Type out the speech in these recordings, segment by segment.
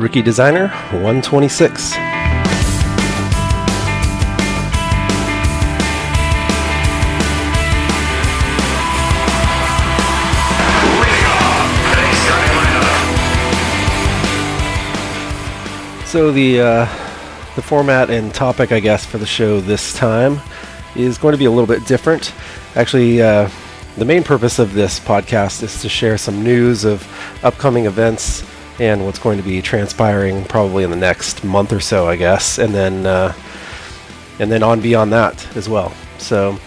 Rookie Designer 126. So the uh, the format and topic, I guess, for the show this time is going to be a little bit different. Actually, uh, the main purpose of this podcast is to share some news of upcoming events and what's going to be transpiring probably in the next month or so, I guess, and then uh, and then on beyond that as well. So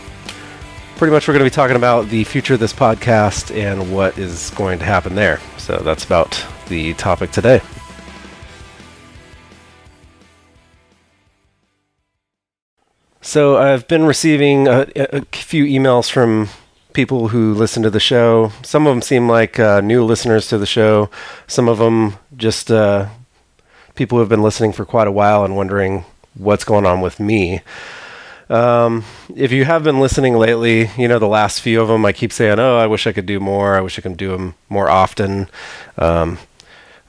pretty much we're going to be talking about the future of this podcast and what is going to happen there. So that's about the topic today. So I've been receiving a, a, few emails from people who listen to the show. Some of them seem like uh, new listeners to the show. Some of them just uh, people who have been listening for quite a while and wondering what's going on with me. Um, if you have been listening lately, you know the last few of them. I keep saying, "Oh, I wish I could do more. I wish I could do them more often." Um,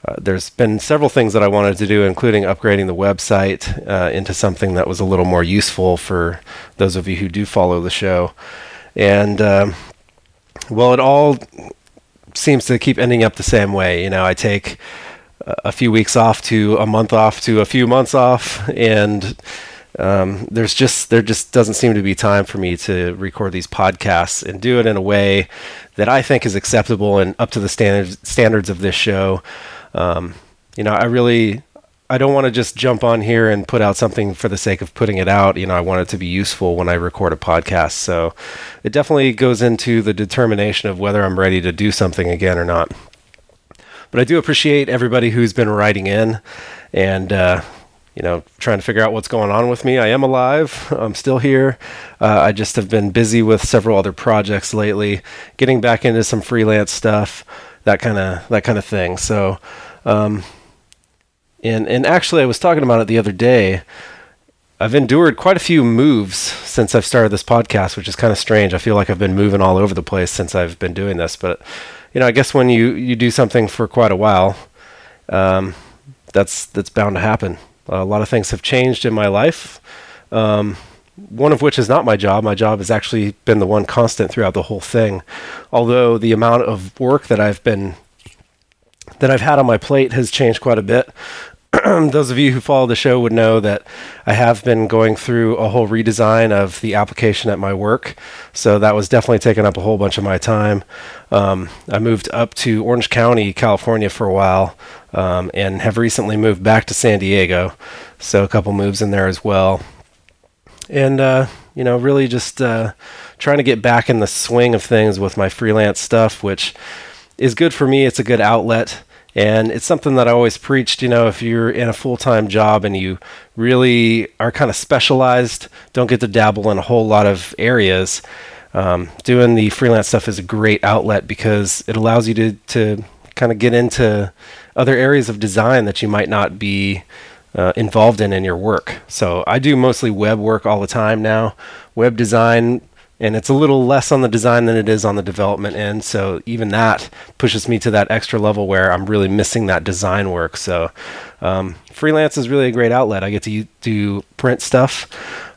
uh, there's been several things that I wanted to do, including upgrading the website uh, into something that was a little more useful for those of you who do follow the show. And um, well, it all seems to keep ending up the same way. You know, I take a few weeks off to a month off to a few months off, and um, there's just there just doesn't seem to be time for me to record these podcasts and do it in a way that I think is acceptable and up to the standards standards of this show. Um, you know, I really I don't want to just jump on here and put out something for the sake of putting it out. You know, I want it to be useful when I record a podcast. So it definitely goes into the determination of whether I'm ready to do something again or not. But I do appreciate everybody who's been writing in and, uh, you know, trying to figure out what's going on with me. I am alive. I'm still here. Uh, I just have been busy with several other projects lately, getting back into some freelance stuff, that kind of that kind of thing. So, um, and and actually, I was talking about it the other day. I've endured quite a few moves since I've started this podcast, which is kind of strange. I feel like I've been moving all over the place since I've been doing this. But you know, I guess when you you do something for quite a while, um, that's that's bound to happen. a lot of things have changed in my life. Um, one of which is not my job. My job has actually been the one constant throughout the whole thing. Although the amount of work that I've been that I've had on my plate has changed quite a bit. those of you who follow the show would know that I have been going through a whole redesign of the application at my work. So that was definitely taking up a whole bunch of my time. Um, I moved up to Orange County, California for a while, um, and have recently moved back to San Diego. So a couple moves in there as well. And, uh, you know, really just uh, trying to get back in the swing of things with my freelance stuff, which is good for me. It's a good outlet. And it's something that I always preached, you know, if you're in a full time job and you really are kind of specialized, don't get to dabble in a whole lot of areas, um, doing the freelance stuff is a great outlet because it allows you to, to kind of get into other areas of design that you might not be uh, involved in in your work. So I do mostly web work all the time now. Web design and it's a little less on the design than it is on the development end. So even that pushes me to that extra level where I'm really missing that design work. So um, freelance is really a great outlet. I get to do print stuff.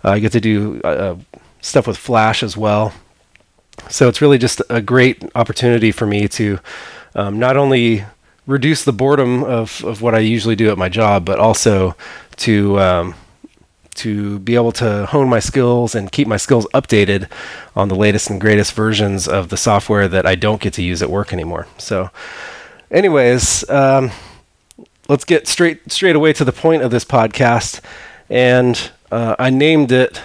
Uh, I get to do uh, uh, stuff with Flash as well. So it's really just a great opportunity for me to um, not only reduce the boredom of, of what I usually do at my job, but also to um, to be able to hone my skills and keep my skills updated on the latest and greatest versions of the software that I don't get to use at work anymore. So, anyways, um, let's get straight straight away to the point of this podcast, and uh, I named it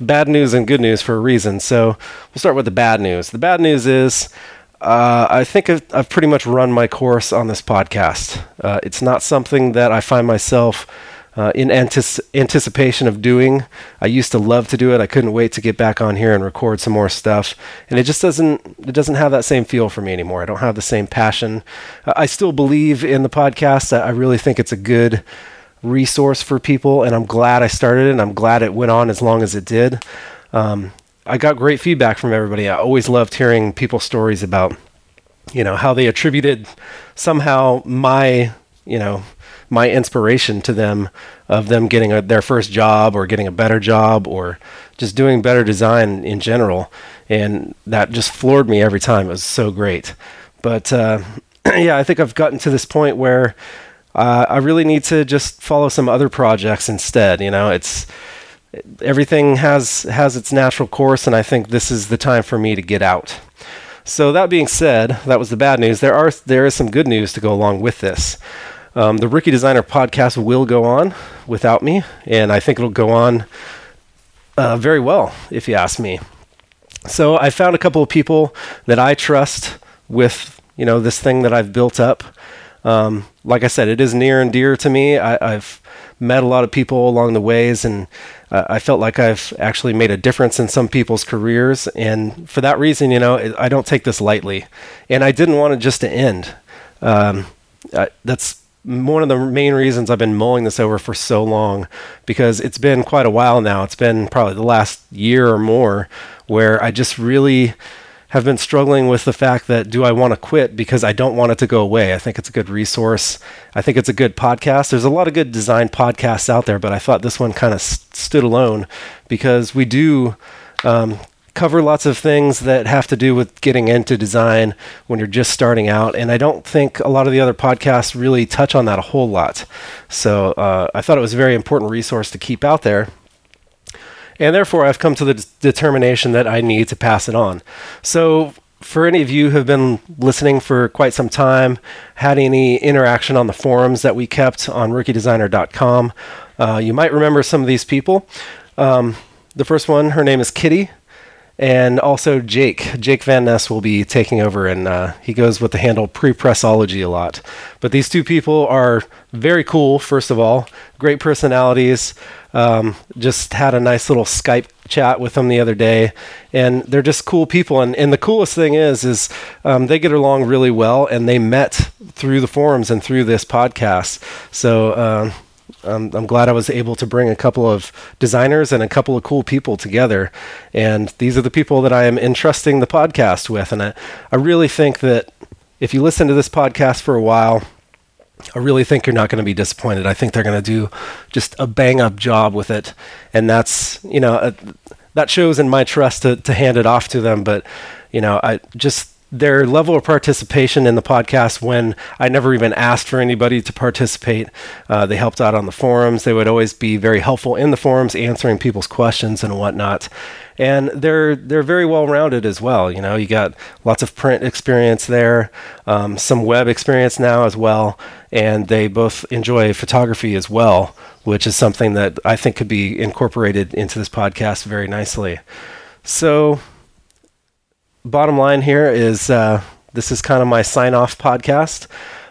"Bad News and Good News" for a reason. So we'll start with the bad news. The bad news is. Uh, I think I've, I've, pretty much run my course on this podcast. Uh, it's not something that I find myself uh, in anticipation of doing. I used to love to do it. I couldn't wait to get back on here and record some more stuff. And it just doesn't it doesn't have that same feel for me anymore. I don't have the same passion. I still believe in the podcast. I really think it's a good resource for people, and I'm glad I started it. and I'm glad it went on as long as it did. Um, I got great feedback from everybody. I always loved hearing people's stories about, you know, how they attributed somehow my, you know, my inspiration to them of them getting a, their first job or getting a better job or just doing better design in general. And that just floored me every time. It was so great. But uh, yeah, I think I've gotten to this point where uh, I really need to just follow some other projects instead. You know, it's everything has has its natural course, and I think this is the time for me to get out. So that being said, that was the bad news. There are there is some good news to go along with this. Um, the Rookie Designer podcast will go on without me, and I think it'll go on uh, very well, if you ask me. So I found a couple of people that I trust with you know this thing that I've built up. Um, like I said, it is near and dear to me. I, have met a lot of people along the ways, and uh, I felt like I've actually made a difference in some people's careers. And for that reason, you know, I don't take this lightly. And I didn't want it just to end. Um, that's one of the main reasons I've been mulling this over for so long because it's been quite a while now. It's been probably the last year or more where I just really have been struggling with the fact that do I want to quit because I don't want it to go away. I think it's a good resource. I think it's a good podcast. There's a lot of good design podcasts out there, but I thought this one kind of st- stood alone because we do um, cover lots of things that have to do with getting into design when you're just starting out. And I don't think a lot of the other podcasts really touch on that a whole lot. So uh, I thought it was a very important resource to keep out there and therefore I've come to the d- determination that I need to pass it on. So, for any of you who have been listening for quite some time, had any interaction on the forums that we kept on rookiedesigner.com, uh, you might remember some of these people. Um, the first one, her name is Kitty and also Jake. Jake Van Ness will be taking over, and uh, he goes with the handle Pre-Pressology a lot. But these two people are very cool. First of all, great personalities. Um, just had a nice little Skype chat with them the other day, and they're just cool people. And, and the coolest thing is, is um, they get along really well, and they met through the forums and through this podcast. So. Um, I'm glad I was able to bring a couple of designers and a couple of cool people together. And these are the people that I am entrusting the podcast with. And I, I really think that if you listen to this podcast for a while, I really think you're not going to be disappointed. I think they're going to do just a bang up job with it. And that's, you know, uh, that shows in my trust to, to hand it off to them. But, you know, I just their level of participation in the podcast when I never even asked for anybody to participate. Uh, they helped out on the forums. They would always be very helpful in the forums, answering people's questions and whatnot. And they're they're very well rounded as well. You know, you got lots of print experience there, um, some web experience now as well, and they both enjoy photography as well, which is something that I think could be incorporated into this podcast very nicely. So bottom line here is uh, this is kind of my sign off podcast.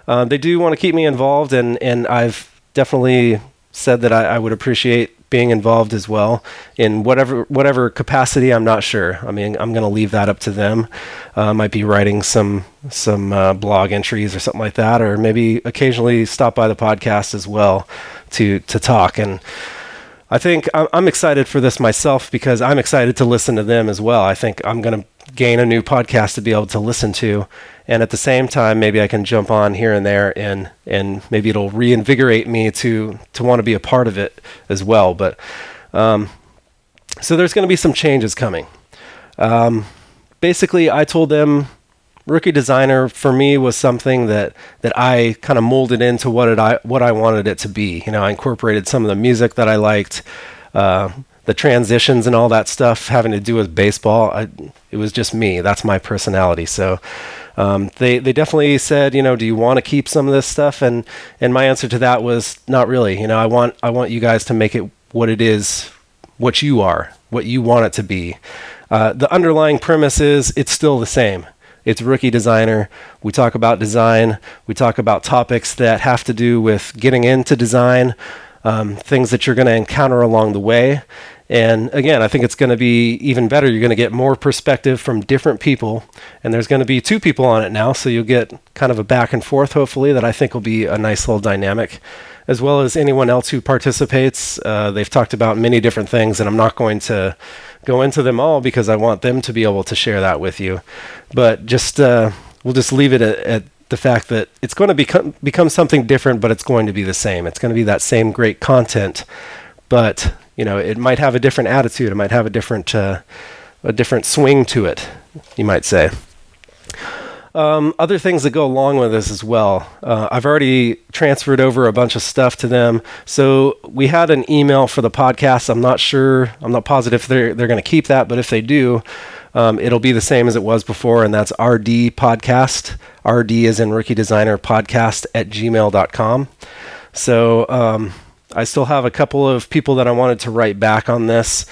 Uh, they do want to keep me involved, and, and I've definitely said that I, I, would appreciate being involved as well in whatever whatever capacity. I'm not sure. I mean, I'm going to leave that up to them. Uh, might be writing some some uh, blog entries or something like that, or maybe occasionally stop by the podcast as well to to talk and. I think I'm excited for this myself because I'm excited to listen to them as well. I think I'm going to gain a new podcast to be able to listen to. And at the same time maybe I can jump on here and there and and maybe it'll reinvigorate me to to want to be a part of it as well. But um, so there's going to be some changes coming. Um, basically I told them rookie designer for me was something that that I kind of molded into what it I what I wanted it to be. You know I incorporated some of the music that I liked uh, the transitions and all that stuff having to do with baseball, I, it was just me. That's my personality. So um, they they definitely said, you know, do you want to keep some of this stuff? And and my answer to that was not really. You know, I want I want you guys to make it what it is, what you are, what you want it to be. Uh, the underlying premise is it's still the same. It's rookie designer. We talk about design. We talk about topics that have to do with getting into design, um, things that you're going to encounter along the way, and again, I think it's going to be even better. You're going to get more perspective from different people. And there's going to be two people on it now. So you'll get kind of a back and forth, hopefully, that I think will be a nice little dynamic, as well as anyone else who participates. Uh, they've talked about many different things, and I'm not going to go into them all because I want them to be able to share that with you. But just, uh, we'll just leave it at, at the fact that it's going to become become something different, but it's going to be the same. It's going to be that same great content, but you know, it might have a different attitude. It might have a different uh, a different swing to it. You might say. Um, other things that go along with this as well. Uh, I've already transferred over a bunch of stuff to them. So we had an email for the podcast. I'm not sure. I'm not positive they're they're going to keep that, but if they do, um, it'll be the same as it was before, and that's RD Podcast. RD is in Rookie Designer Podcast at gmail.com. So um, I still have a couple of people that I wanted to write back on this.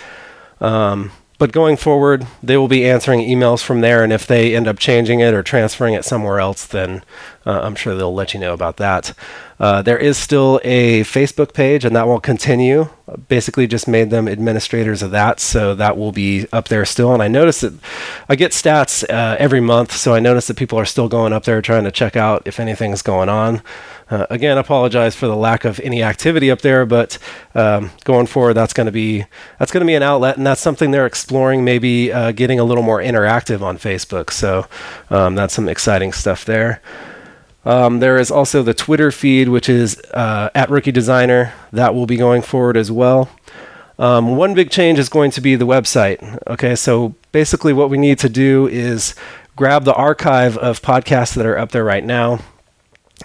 Um, but going forward, they will be answering emails from there, and if they end up changing it or transferring it somewhere else, then uh, I'm sure they'll let you know about that. Uh, there is still a Facebook page, and that will continue. Basically, just made them administrators of that, so that will be up there still. And I notice that I get stats uh, every month, so I notice that people are still going up there trying to check out if anything's going on. Uh, again, apologize for the lack of any activity up there, but um, going forward, that's going to be that's going to be an outlet, and that's something they're exploring. Maybe uh, getting a little more interactive on Facebook. So um, that's some exciting stuff there. Um, there is also the Twitter feed, which is uh, at Rookie Designer. That will be going forward as well. Um, one big change is going to be the website. Okay, so basically, what we need to do is grab the archive of podcasts that are up there right now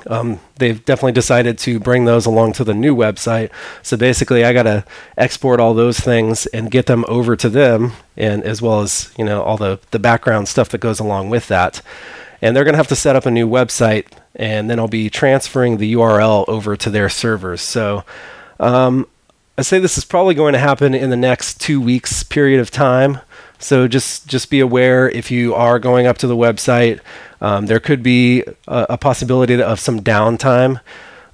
um, they've definitely decided to bring those along to the new website. So basically, I got to export all those things and get them over to them, and as well as you know all the the background stuff that goes along with that. And they're going to have to set up a new website, and then I'll be transferring the URL over to their servers. So um, I say this is probably going to happen in the next two weeks period of time. So just just be aware if you are going up to the website. Um, there could be a, a, possibility of some downtime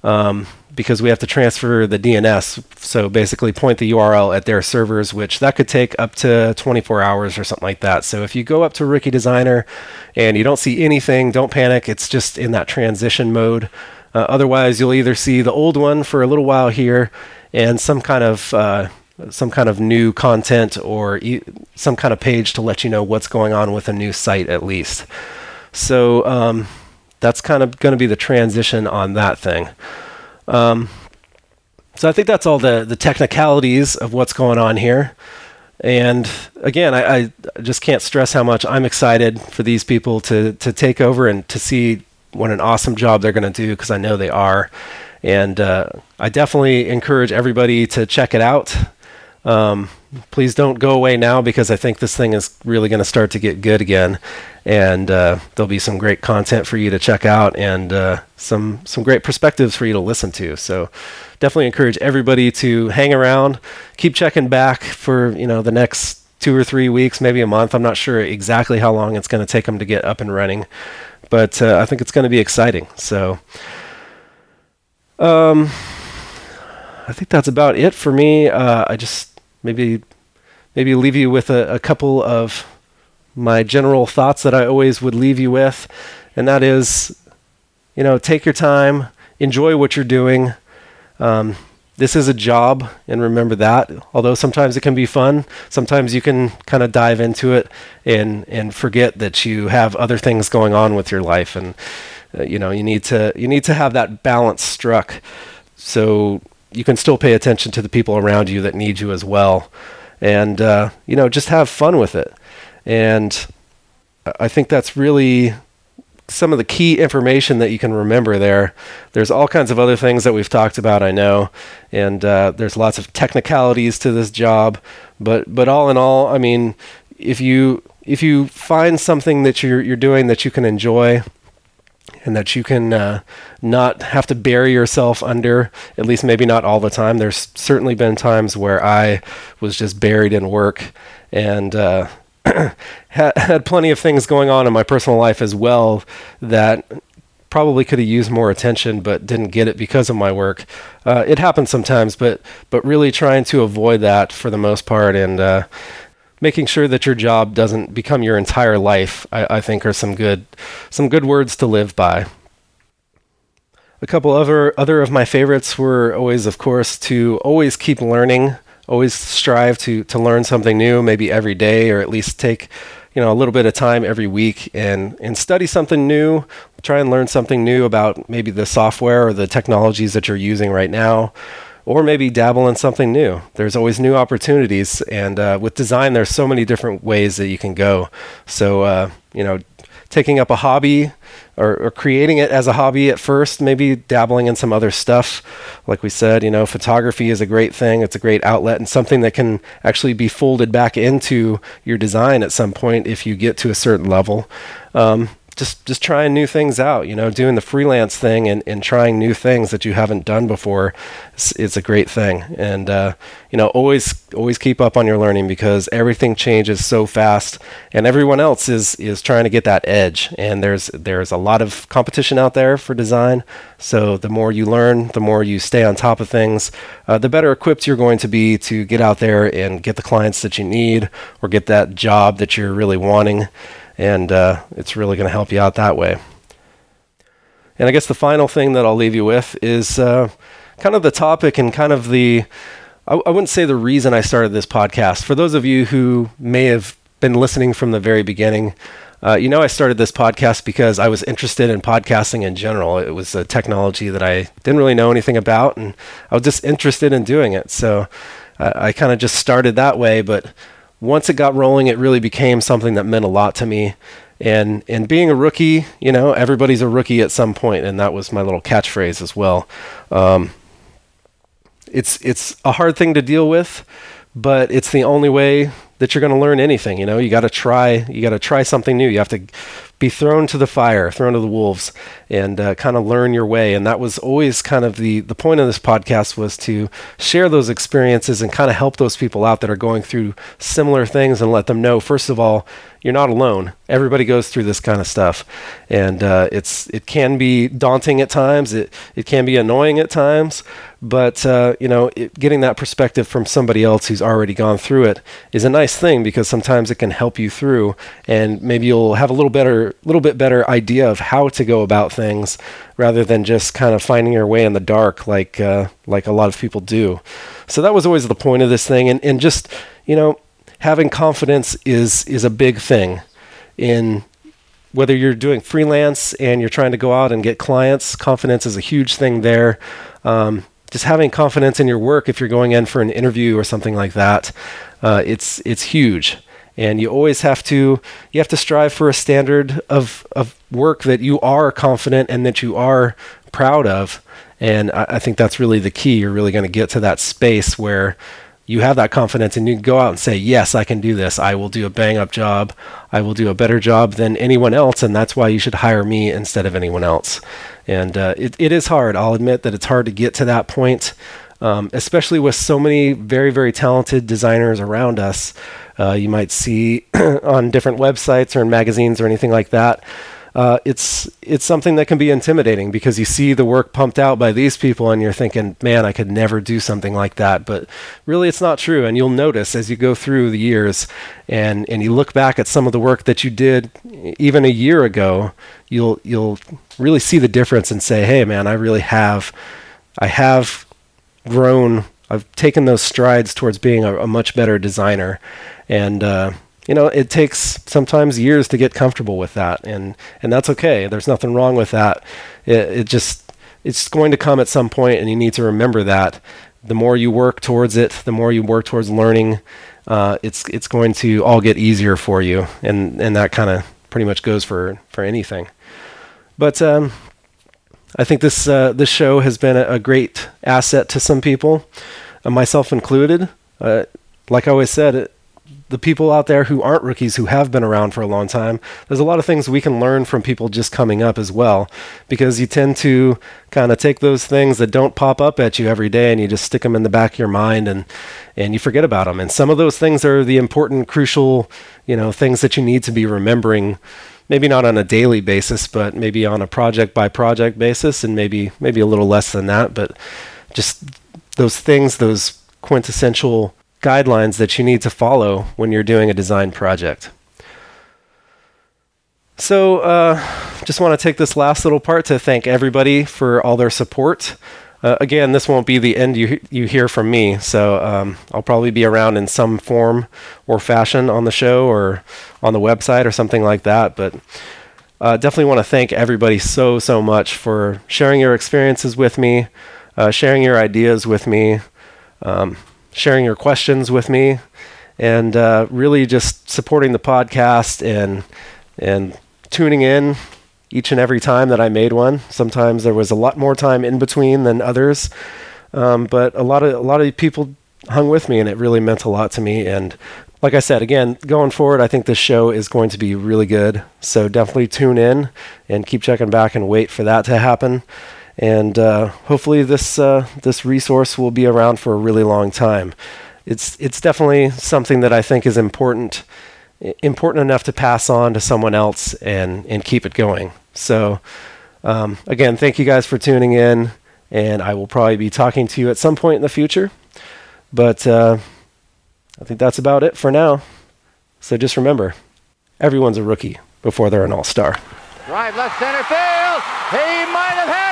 um, because we have to transfer the DNS. So basically, point the URL at their servers, which that could take up to 24 hours or something like that. So if you go up to Rookie Designer and you don't see anything, don't panic. It's just in that transition mode. Uh, otherwise, you'll either see the old one for a little while here and some kind of uh, some kind of new content or e- some kind of page to let you know what's going on with a new site at least. So um, that's kind of going to be the transition on that thing. Um, so I think that's all the the technicalities of what's going on here. And again, I, I just can't stress how much I'm excited for these people to to take over and to see what an awesome job they're going to do because I know they are. And uh, I definitely encourage everybody to check it out. Um, please don't go away now because I think this thing is really going to start to get good again, and uh, there'll be some great content for you to check out and uh, some some great perspectives for you to listen to. So definitely encourage everybody to hang around, keep checking back for you know the next two or three weeks, maybe a month. I'm not sure exactly how long it's going to take them to get up and running, but uh, I think it's going to be exciting. So. Um, I think that's about it for me. Uh, I just maybe maybe leave you with a, a couple of my general thoughts that I always would leave you with, and that is, you know, take your time, enjoy what you're doing. Um, this is a job, and remember that. Although sometimes it can be fun, sometimes you can kind of dive into it and and forget that you have other things going on with your life, and uh, you know you need to you need to have that balance struck. So you can still pay attention to the people around you that need you as well, and uh, you know just have fun with it. And I think that's really some of the key information that you can remember there. There's all kinds of other things that we've talked about, I know, and uh, there's lots of technicalities to this job. But but all in all, I mean, if you if you find something that you're you're doing that you can enjoy, and that you can uh, not have to bury yourself under, at least maybe not all the time. There's certainly been times where I was just buried in work and uh, had plenty of things going on in my personal life as well that probably could have used more attention but didn't get it because of my work. Uh, it happens sometimes, but but really trying to avoid that for the most part and uh, making sure that your job doesn't become your entire life, I, I, think are some good some good words to live by. A couple other other of my favorites were always, of course, to always keep learning, always strive to to learn something new, maybe every day, or at least take you know a little bit of time every week and and study something new try and learn something new about maybe the software or the technologies that you're using right now, or maybe dabble in something new. There's always new opportunities, and uh, with design, there's so many different ways that you can go. So, uh, you know, taking up a hobby or, or, creating it as a hobby at first, maybe dabbling in some other stuff. Like we said, you know, photography is a great thing. It's a great outlet and something that can actually be folded back into your design at some point if you get to a certain level. Um, just just trying new things out you know doing the freelance thing and, and trying new things that you haven't done before is a great thing. And uh, you know always always keep up on your learning because everything changes so fast and everyone else is is trying to get that edge. And there's there's a lot of competition out there for design. So the more you learn the more you stay on top of things uh, the better equipped you're going to be to get out there and get the clients that you need or get that job that you're really wanting and uh, it's really going to help you out that way. And I guess the final thing that I'll leave you with is uh, kind of the topic and kind of the, I, I wouldn't say the reason I started this podcast. For those of you who may have been listening from the very beginning, uh, you know, I started this podcast because I was interested in podcasting in general. It was a technology that I didn't really know anything about, and I was just interested in doing it. So uh, I kind of just started that way. But once it got rolling, it really became something that meant a lot to me. And and being a rookie, you know, everybody's a rookie at some point, and that was my little catchphrase as well. Um, it's it's a hard thing to deal with, but it's the only way that you're going to learn anything. You know, you got to try. You got to try something new. You have to be thrown to the fire, thrown to the wolves, and uh, kind of learn your way. And that was always kind of the the point of this podcast was to share those experiences and kind of help those people out that are going through similar things and let them know first of all you're not alone. Everybody goes through this kind of stuff, and uh, it's it can be daunting at times. It it can be annoying at times, but uh, you know, it, getting that perspective from somebody else who's already gone through it is a nice thing because sometimes it can help you through, and maybe you'll have a little better little bit better idea of how to go about things rather than just kind of finding your way in the dark like uh, like a lot of people do. So that was always the point of this thing, and and just you know having confidence is is a big thing in whether you're doing freelance and you're trying to go out and get clients confidence is a huge thing there. Um, just having confidence in your work if you're going in for an interview or something like that uh, it's it's huge and you always have to you have to strive for a standard of of work that you are confident and that you are proud of and I, I think that's really the key you're really going to get to that space where you have that confidence and you can go out and say, Yes, I can do this. I will do a bang up job. I will do a better job than anyone else. And that's why you should hire me instead of anyone else. And uh, it, it is hard. I'll admit that it's hard to get to that point, um, especially with so many very, very talented designers around us. Uh, you might see on different websites or in magazines or anything like that uh, it's it's something that can be intimidating because you see the work pumped out by these people and you're thinking, man, I could never do something like that. But really, it's not true. And you'll notice as you go through the years and and you look back at some of the work that you did even a year ago, you'll you'll really see the difference and say, hey, man, I really have I have grown. I've taken those strides towards being a, a much better designer, and uh, you know, it takes sometimes years to get comfortable with that, and and that's okay. There's nothing wrong with that. It, it just it's going to come at some point, and you need to remember that. The more you work towards it, the more you work towards learning, uh, it's it's going to all get easier for you, and and that kind of pretty much goes for for anything. But um, I think this uh, this show has been a, great asset to some people, uh, myself included. Uh, like I always said, it, the people out there who aren't rookies who have been around for a long time there's a lot of things we can learn from people just coming up as well because you tend to kind of take those things that don't pop up at you every day and you just stick them in the back of your mind and and you forget about them and some of those things are the important crucial you know things that you need to be remembering maybe not on a daily basis but maybe on a project by project basis and maybe maybe a little less than that but just those things those quintessential guidelines that you need to follow when you're doing a design project. So, uh, just want to take this last little part to thank everybody for all their support. Uh, again, this won't be the end you you hear from me, so um, I'll probably be around in some form or fashion on the show or on the website or something like that. But uh, definitely want to thank everybody so, so much for sharing your experiences with me, uh, sharing your ideas with me, um, sharing your questions with me, and uh, really just supporting the podcast and and tuning in each and every time that I made one. Sometimes there was a lot more time in between than others, um, but a lot of a lot of people hung with me, and it really meant a lot to me. And like I said, again, going forward, I think this show is going to be really good. So definitely tune in and keep checking back and wait for that to happen. And uh, hopefully, this uh, this resource will be around for a really long time. It's it's definitely something that I think is important important enough to pass on to someone else and and keep it going. So um, again, thank you guys for tuning in, and I will probably be talking to you at some point in the future. But uh, I think that's about it for now. So just remember, everyone's a rookie before they're an all star. Drive left center field. He might have had